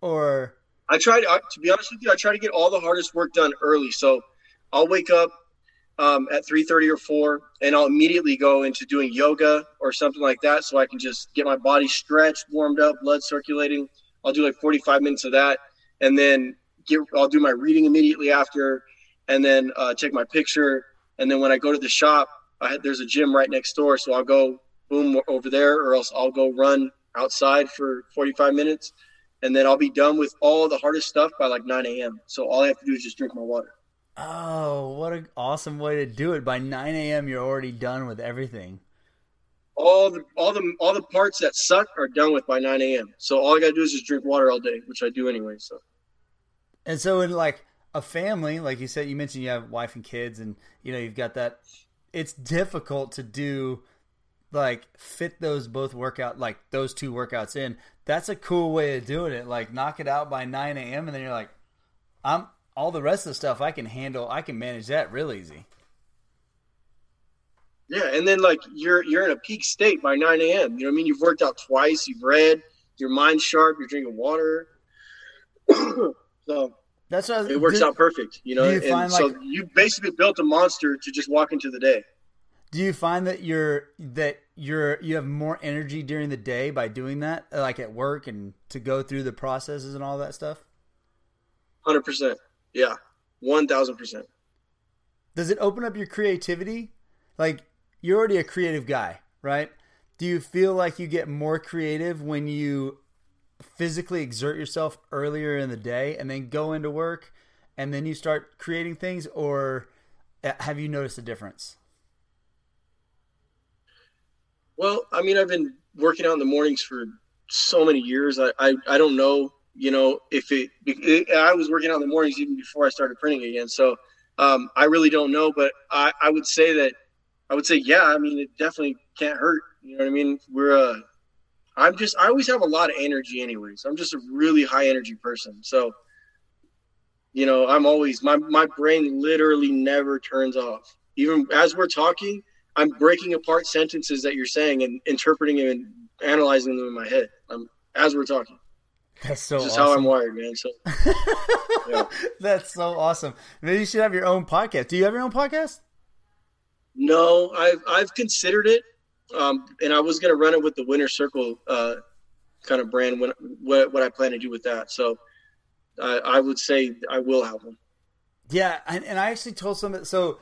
or? I try to, to be honest with you, I try to get all the hardest work done early. So I'll wake up um, at 3.30 or 4 and I'll immediately go into doing yoga or something like that so I can just get my body stretched, warmed up, blood circulating. I'll do like 45 minutes of that. And then get, I'll do my reading immediately after. And then uh, take my picture. And then when I go to the shop, I, there's a gym right next door, so I'll go boom over there, or else I'll go run outside for 45 minutes, and then I'll be done with all the hardest stuff by like 9 a.m. So all I have to do is just drink my water. Oh, what an awesome way to do it! By 9 a.m., you're already done with everything. All the all the all the parts that suck are done with by 9 a.m. So all I gotta do is just drink water all day, which I do anyway. So. And so in like a family, like you said, you mentioned you have wife and kids, and you know you've got that. It's difficult to do like fit those both workout like those two workouts in. That's a cool way of doing it. Like knock it out by 9 a.m. and then you're like, I'm all the rest of the stuff I can handle. I can manage that real easy. Yeah, and then like you're you're in a peak state by 9 a.m. You know what I mean? You've worked out twice. You've read. Your mind's sharp. You're drinking water. so that's what it works out perfect. You know, you and so like, you basically built a monster to just walk into the day. Do you find that you're that you're you have more energy during the day by doing that, like at work and to go through the processes and all that stuff? Hundred percent. Yeah, one thousand percent. Does it open up your creativity? Like you're already a creative guy, right? Do you feel like you get more creative when you physically exert yourself earlier in the day and then go into work and then you start creating things, or uh, have you noticed a difference? Well, I mean, I've been working out in the mornings for so many years. I, I, I don't know you know, if it, it, I was working out in the mornings even before I started printing again. So um, I really don't know, but I, I would say that I would say, yeah, I mean, it definitely can't hurt. You know what I mean? We're, uh, I'm just, I always have a lot of energy anyways. I'm just a really high energy person. So, you know, I'm always, my, my brain literally never turns off. Even as we're talking, I'm breaking apart sentences that you're saying and interpreting them and analyzing them in my head I'm, as we're talking. That's so. This awesome. how I'm wired, man. So. yeah. That's so awesome. Maybe you should have your own podcast. Do you have your own podcast? No, I've I've considered it, um, and I was gonna run it with the Winner Circle uh, kind of brand. When what what I plan to do with that, so I, I would say I will have one. Yeah, and, and I actually told some. So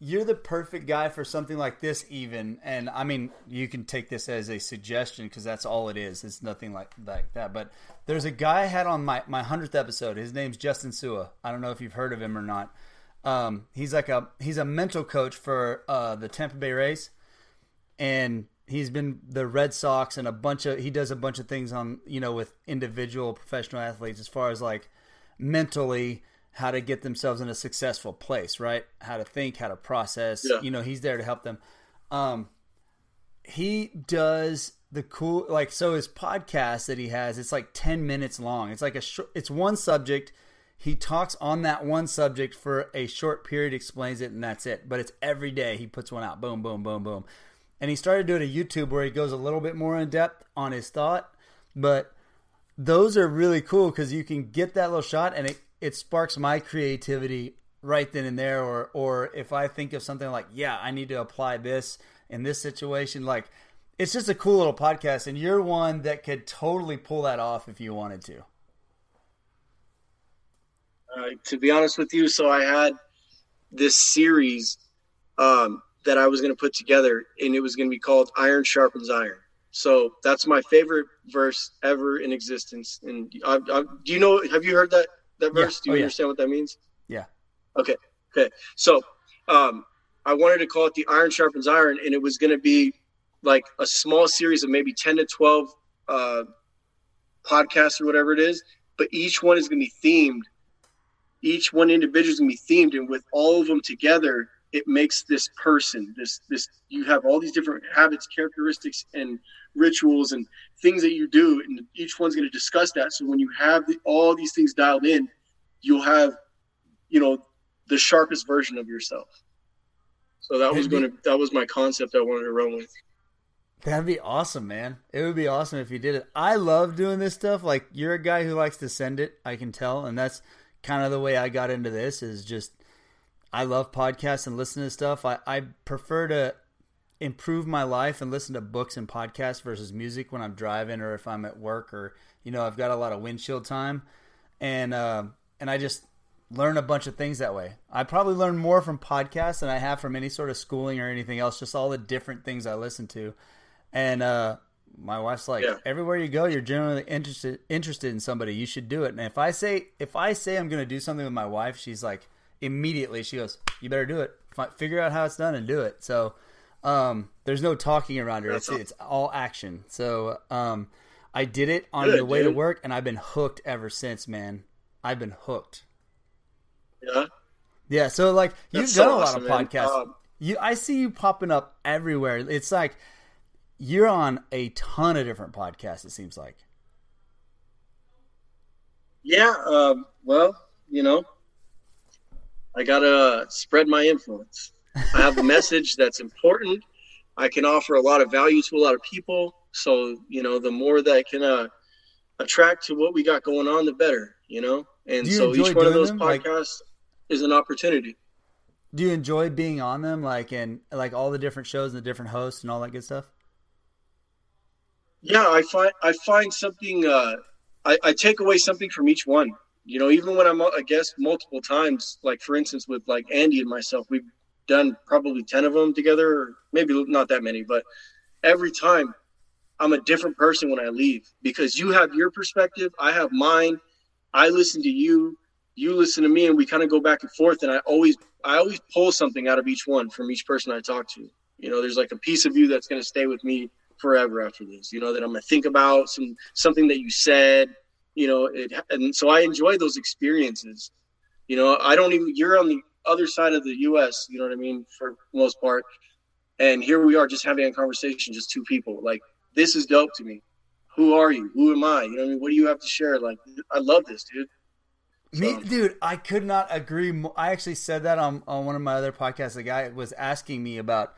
you're the perfect guy for something like this even and i mean you can take this as a suggestion because that's all it is it's nothing like, like that but there's a guy i had on my, my 100th episode his name's justin sua i don't know if you've heard of him or not um, he's like a he's a mental coach for uh, the tampa bay rays and he's been the red sox and a bunch of he does a bunch of things on you know with individual professional athletes as far as like mentally how to get themselves in a successful place, right? How to think, how to process. Yeah. You know, he's there to help them. Um, he does the cool like so his podcast that he has it's like 10 minutes long it's like a short it's one subject he talks on that one subject for a short period explains it and that's it but it's every day he puts one out boom boom boom boom and he started doing a youtube where he goes a little bit more in depth on his thought but those are really cool because you can get that little shot and it it sparks my creativity right then and there or or if I think of something like, yeah, I need to apply this in this situation like it's just a cool little podcast and you're one that could totally pull that off if you wanted to. Uh, to be honest with you, so I had this series um, that I was going to put together, and it was going to be called "Iron Sharpens Iron." So that's my favorite verse ever in existence. And I, I, do you know? Have you heard that that verse? Yeah. Do you oh, understand yeah. what that means? Yeah. Okay. Okay. So um, I wanted to call it the Iron Sharpens Iron, and it was going to be like a small series of maybe 10 to 12 uh, podcasts or whatever it is, but each one is going to be themed. Each one individual is going to be themed, and with all of them together, it makes this person this this you have all these different habits characteristics and rituals and things that you do and each one's going to discuss that so when you have the, all these things dialed in you'll have you know the sharpest version of yourself so that was going to that was my concept i wanted to run with That'd be awesome, man. It would be awesome if you did it. I love doing this stuff. Like you're a guy who likes to send it, I can tell, and that's kind of the way I got into this is just I love podcasts and listen to stuff. I, I prefer to improve my life and listen to books and podcasts versus music when I'm driving or if I'm at work or you know I've got a lot of windshield time, and uh, and I just learn a bunch of things that way. I probably learn more from podcasts than I have from any sort of schooling or anything else. Just all the different things I listen to, and uh, my wife's like, Yeah. everywhere you go, you're generally interested interested in somebody. You should do it. And if I say if I say I'm going to do something with my wife, she's like immediately she goes, "You better do it. Fi- Figure out how it's done and do it." So um, there's no talking around her. It's it's all action. So um, I did it on Good, the way to work, and I've been hooked ever since, man. I've been hooked. Yeah. Yeah, so like you've That's done so a lot awesome, of podcasts. Um, you, I see you popping up everywhere. It's like you're on a ton of different podcasts. It seems like. Yeah. Um, well, you know, I gotta spread my influence. I have a message that's important. I can offer a lot of value to a lot of people. So you know, the more that I can uh, attract to what we got going on, the better. You know, and you so each one of those them? Like- podcasts is an opportunity. Do you enjoy being on them, like and like all the different shows and the different hosts and all that good stuff? Yeah, I find I find something. Uh, I, I take away something from each one. You know, even when I'm uh, a guest multiple times, like for instance with like Andy and myself, we've done probably ten of them together, or maybe not that many, but every time I'm a different person when I leave because you have your perspective, I have mine. I listen to you, you listen to me, and we kind of go back and forth. And I always I always pull something out of each one from each person I talk to. You know, there's like a piece of you that's going to stay with me forever after this. You know that I'm gonna think about some something that you said. You know, it, and so I enjoy those experiences. You know, I don't even. You're on the other side of the U.S. You know what I mean for the most part, and here we are just having a conversation, just two people. Like this is dope to me. Who are you? Who am I? You know what I mean? What do you have to share? Like I love this, dude. Me, dude, I could not agree. More. I actually said that on on one of my other podcasts. The guy was asking me about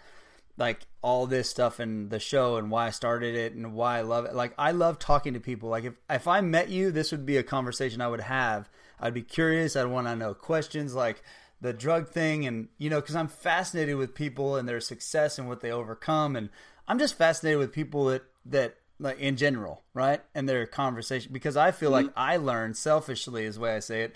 like all this stuff and the show and why I started it and why I love it. Like I love talking to people. Like if if I met you, this would be a conversation I would have. I'd be curious. I'd want to know questions like the drug thing and you know because I'm fascinated with people and their success and what they overcome and I'm just fascinated with people that that like in general, right? And their conversation because I feel like mm-hmm. I learn selfishly is the way I say it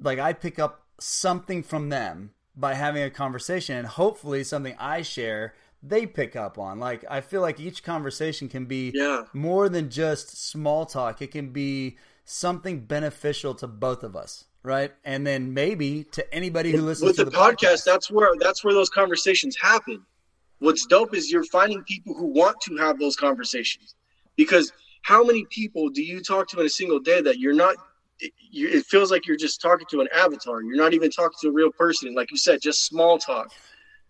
like I pick up something from them by having a conversation and hopefully something I share they pick up on. Like I feel like each conversation can be Yeah. more than just small talk. It can be something beneficial to both of us, right? And then maybe to anybody who listens with to the, the, podcast, that's where that's where those conversations happen. What's dope is you're finding people who want to have those conversations. Because how many people do you talk to in a single day that you're not? It, you, it feels like you're just talking to an avatar. You're not even talking to a real person. Like you said, just small talk.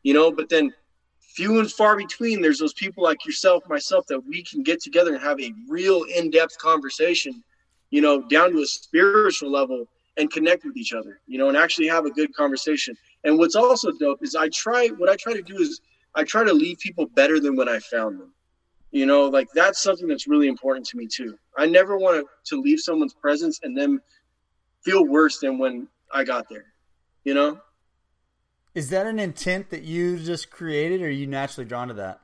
You know, but then few and far between. There's those people like yourself, myself, that we can get together and have a real in-depth conversation. You know, down to a spiritual level and connect with each other. You know, and actually have a good conversation. And what's also dope is I try what I try to do is I try to leave people better than when I found them. You know, like that's something that's really important to me too. I never want to, leave someone's presence and them feel worse than when I got there. You know? Is that an intent that you just created or are you naturally drawn to that?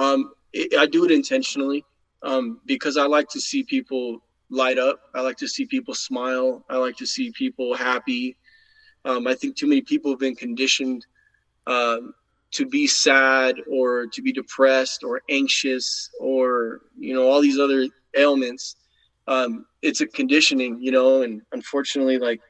Um, it, I do it intentionally um, because I like to see people light up. I like to see people smile. I like to see people happy. Um, I think too many people have been conditioned um, to be sad or to be depressed or anxious or you know all these other ailments. Um, it's a conditioning, you know, and unfortunately, like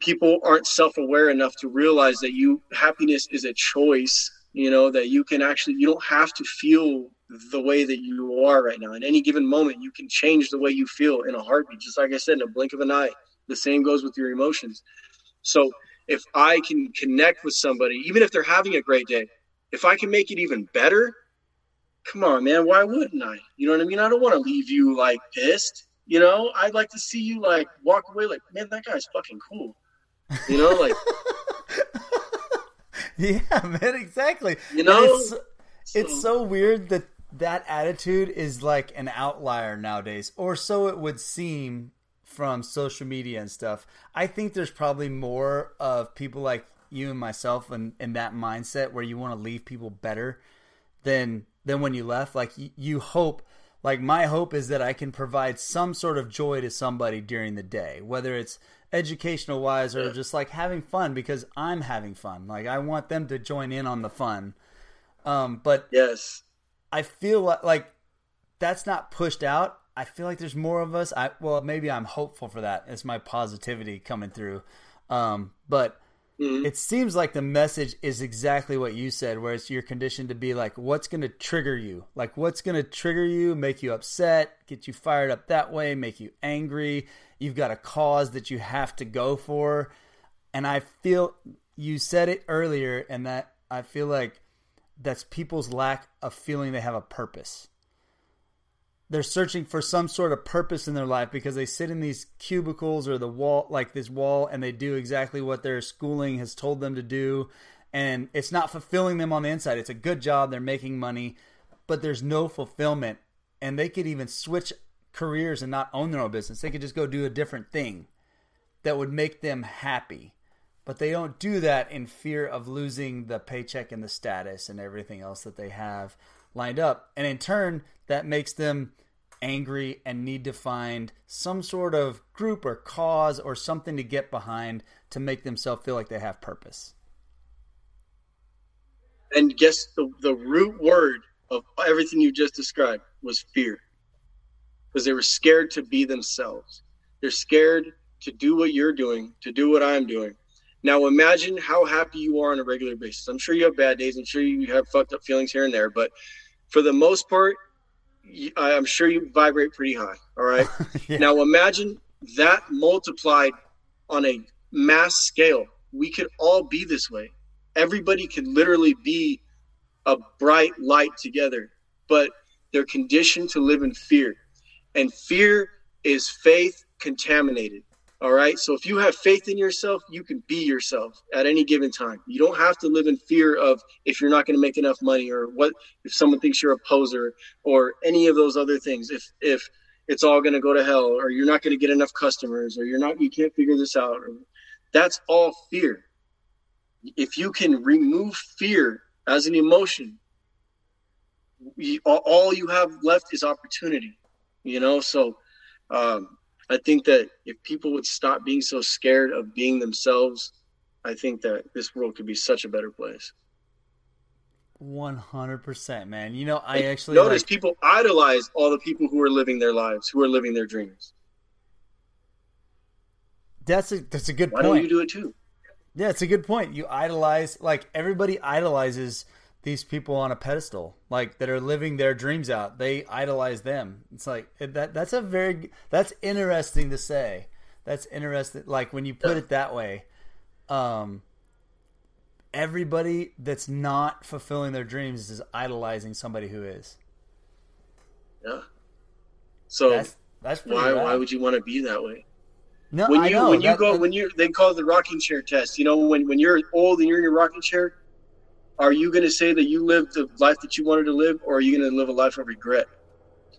people aren't self-aware enough to realize that you happiness is a choice you know that you can actually you don't have to feel the way that you are right now in any given moment you can change the way you feel in a heartbeat just like i said in a blink of an eye the same goes with your emotions so if i can connect with somebody even if they're having a great day if i can make it even better come on man why wouldn't i? You know what i mean? I don't want to leave you like pissed you know? I'd like to see you like walk away like man that guy's fucking cool. You know like yeah, man, exactly. You know, it's, it's so weird that that attitude is like an outlier nowadays, or so it would seem from social media and stuff. I think there's probably more of people like you and myself and in that mindset where you want to leave people better than than when you left. Like you, you hope like my hope is that I can provide some sort of joy to somebody during the day, whether it's educational wise or just like having fun because I'm having fun. Like I want them to join in on the fun. Um, but yes, I feel like, like that's not pushed out. I feel like there's more of us. I well, maybe I'm hopeful for that. It's my positivity coming through. Um, but mm-hmm. it seems like the message is exactly what you said, where it's you're conditioned to be like, what's going to trigger you? Like, what's going to trigger you, make you upset, get you fired up that way, make you angry. You've got a cause that you have to go for. And I feel you said it earlier, and that I feel like that's people's lack of feeling they have a purpose they're searching for some sort of purpose in their life because they sit in these cubicles or the wall like this wall and they do exactly what their schooling has told them to do. And it's not fulfilling them on the inside. It's a good job. They're making money but there's no fulfillment. And they could even switch careers and not own their own business. They could just go do a different thing that would make them happy. But they don't do that in fear of losing the paycheck and the status and everything else that they have lined up. And in turn that makes them angry and need to find some sort of group or cause or something to get behind to make themselves feel like they have purpose. And guess the, the root word of everything you just described was fear. Because they were scared to be themselves. They're scared to do what you're doing, to do what I'm doing. Now imagine how happy you are on a regular basis. I'm sure you have bad days. I'm sure you have fucked up feelings here and there, but for the most part, I'm sure you vibrate pretty high. All right. yeah. Now imagine that multiplied on a mass scale. We could all be this way. Everybody could literally be a bright light together, but they're conditioned to live in fear. And fear is faith contaminated. All right. So if you have faith in yourself, you can be yourself at any given time. You don't have to live in fear of if you're not going to make enough money or what if someone thinks you're a poser or any of those other things. If if it's all going to go to hell or you're not going to get enough customers or you're not you can't figure this out or that's all fear. If you can remove fear as an emotion, all you have left is opportunity. You know, so um, I think that if people would stop being so scared of being themselves, I think that this world could be such a better place. One hundred percent, man. You know, I and actually notice like... people idolize all the people who are living their lives, who are living their dreams. That's a that's a good Why point. Why don't you do it too? Yeah, it's a good point. You idolize like everybody idolizes these people on a pedestal, like that are living their dreams out. They idolize them. It's like that. That's a very that's interesting to say. That's interesting. Like when you put it that way, um, everybody that's not fulfilling their dreams is idolizing somebody who is. Yeah. So that's, that's why why would you want to be that way? No, when you know, when you that, go when you they call it the rocking chair test. You know when when you're old and you're in your rocking chair, are you going to say that you lived the life that you wanted to live, or are you going to live a life of regret?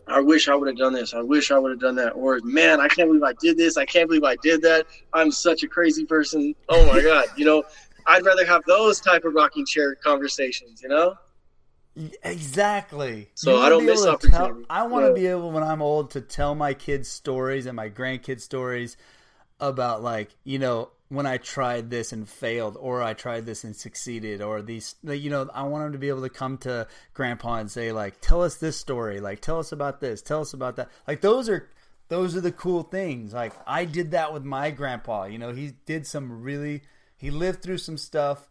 I wish I would have done this. I wish I would have done that. Or man, I can't believe I did this. I can't believe I did that. I'm such a crazy person. Oh my god, you know, I'd rather have those type of rocking chair conversations. You know. Exactly. So I don't miss opportunity. Tell, I want to yeah. be able, when I'm old, to tell my kids stories and my grandkids stories about, like, you know, when I tried this and failed, or I tried this and succeeded, or these, you know, I want them to be able to come to grandpa and say, like, tell us this story, like, tell us about this, tell us about that. Like, those are, those are the cool things. Like, I did that with my grandpa, you know, he did some really, he lived through some stuff,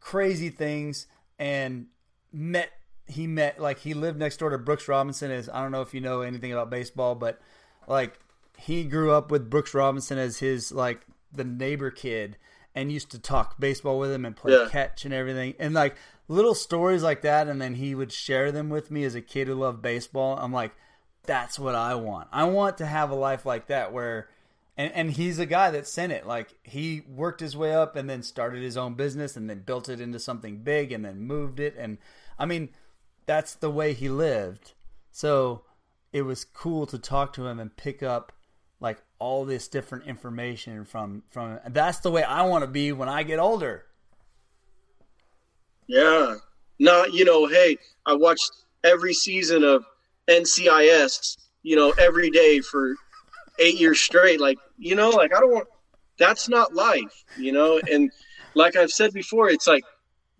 crazy things, and met, he met, like, he lived next door to Brooks Robinson. Is I don't know if you know anything about baseball, but, like, he grew up with Brooks Robinson as his, like, the neighbor kid and used to talk baseball with him and play yeah. catch and everything. And like little stories like that and then he would share them with me as a kid who loved baseball. I'm like, that's what I want. I want to have a life like that where and, and he's a guy that sent it. Like he worked his way up and then started his own business and then built it into something big and then moved it and I mean, that's the way he lived. So it was cool to talk to him and pick up all this different information from from that's the way I want to be when I get older. Yeah. No, you know, hey, I watched every season of NCIS, you know, every day for eight years straight. Like, you know, like I don't want. That's not life, you know. And like I've said before, it's like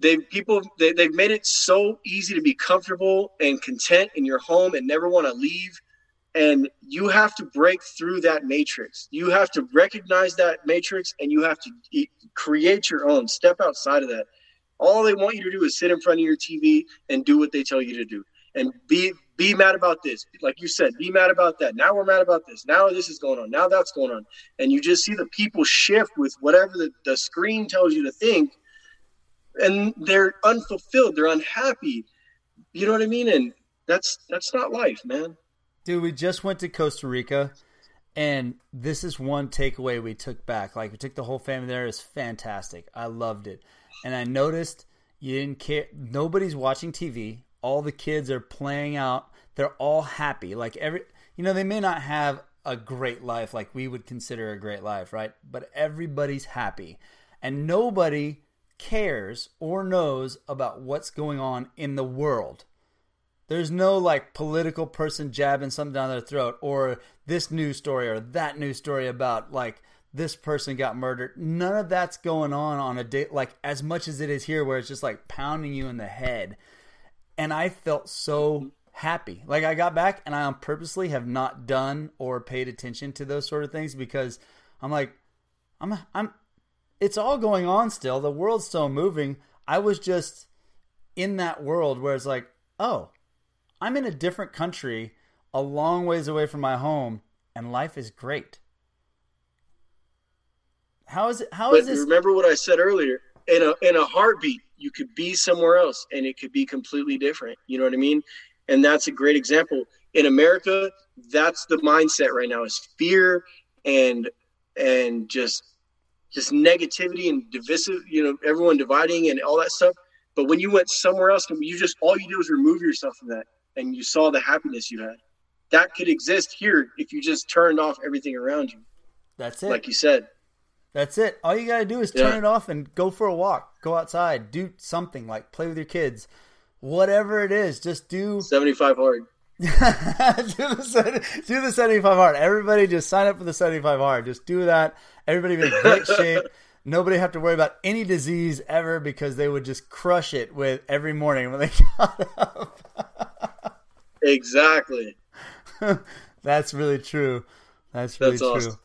they people they, they've made it so easy to be comfortable and content in your home and never want to leave and you have to break through that matrix. You have to recognize that matrix and you have to create your own. Step outside of that. All they want you to do is sit in front of your tv and do what they tell you to do. And be be mad about this. Like you said be mad about that. Now we're mad about this. Now this is going on. Now that's going on. And you just see the people shift with whatever the, the screen tells you to think. And they're unfulfilled. They're unhappy. You know what i mean? And that's that's not life man dude we just went to costa rica and this is one takeaway we took back. Like we took the whole family there. It's fantastic. I loved it. And i noticed you didn't care nobody's watching tv all the kids are playing out. They're all happy. Like every you know they may not have a great life like we would consider a great life right? But everybody's happy. And nobody cares or knows about what's going on in the world. There's no like political person jabbing something down their throat or this news story or that news story about like this person got murdered. None of that's going on on a day like as much as it is here where it's just like pounding you in the head. And I felt so happy. Like I got back and I on purposely have not done or paid attention to those sort of things because I'm like I'm I'm it's all going on still. The world's still moving. I was just in that world where it's like, oh, I'm in a different country, a long ways away from my home, and life is great. How is it? How but is this? Remember what I said earlier. In a in a heartbeat, you could be somewhere else, and it could be completely different. You know what I mean? And that's a great example. In America, that's the mindset right now: is fear and and just just negativity and divisive, you know, everyone dividing and all that stuff. But when you went somewhere else, you just all you did was remove yourself from that, and you saw the happiness you had. That could exist here if you just turned off everything around you. That's it. Like you said. That's it. All you gotta do is turn yeah. it off and go for a walk, go outside, do something like play with your kids, whatever it is. Just do seventy five hard. do, the, do the 75 hard. Everybody just sign up for the 75 hard. Just do that. Everybody be in great shape. Nobody have to worry about any disease ever because they would just crush it with every morning when they got up. Exactly. That's really true. That's really That's true.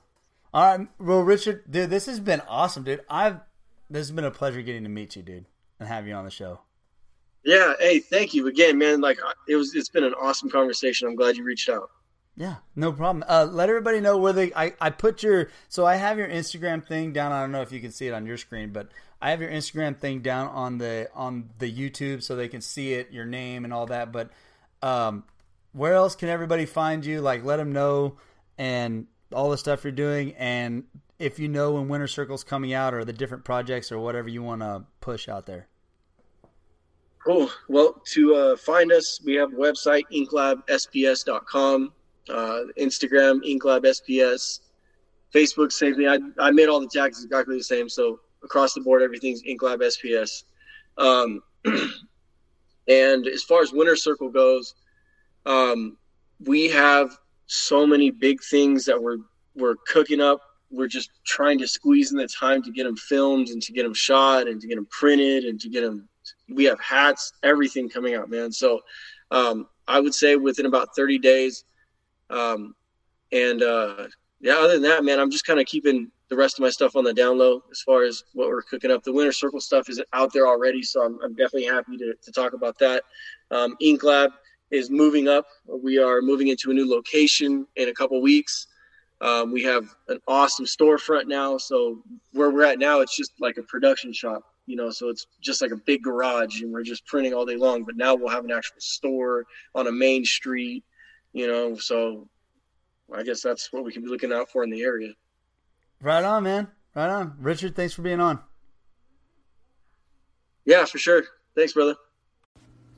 All right, well, Richard, dude, this has been awesome, dude. I've this has been a pleasure getting to meet you, dude, and have you on the show. Yeah. Hey, thank you again, man. Like it was, it's been an awesome conversation. I'm glad you reached out. Yeah, no problem. Uh, let everybody know where they. I, I put your so I have your Instagram thing down. I don't know if you can see it on your screen, but I have your Instagram thing down on the on the YouTube so they can see it, your name and all that. But um, where else can everybody find you? Like, let them know and all the stuff you're doing, and if you know when Winter Circle's coming out or the different projects or whatever you want to push out there. Cool. Well, to uh, find us, we have a website, inklabsps.com, uh, Instagram, inklabsps, Facebook, same thing. I, I made all the tags exactly the same. So across the board, everything's inklabsps. Um, and as far as Winter Circle goes, um, we have so many big things that we're, we're cooking up. We're just trying to squeeze in the time to get them filmed and to get them shot and to get them printed and to get them we have hats, everything coming out, man. So um, I would say within about 30 days. Um, and uh, yeah, other than that, man, I'm just kind of keeping the rest of my stuff on the down low as far as what we're cooking up. The Winter Circle stuff is out there already, so I'm, I'm definitely happy to, to talk about that. Um, Ink Lab is moving up. We are moving into a new location in a couple weeks. Um, we have an awesome storefront now. So where we're at now, it's just like a production shop you know so it's just like a big garage and we're just printing all day long but now we'll have an actual store on a main street you know so i guess that's what we can be looking out for in the area right on man right on richard thanks for being on yeah for sure thanks brother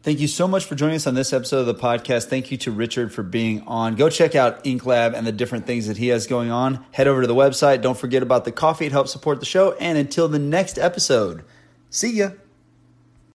Thank you so much for joining us on this episode of the podcast. Thank you to Richard for being on. Go check out Ink Lab and the different things that he has going on. Head over to the website. Don't forget about the coffee. It helps support the show. And until the next episode, See ya.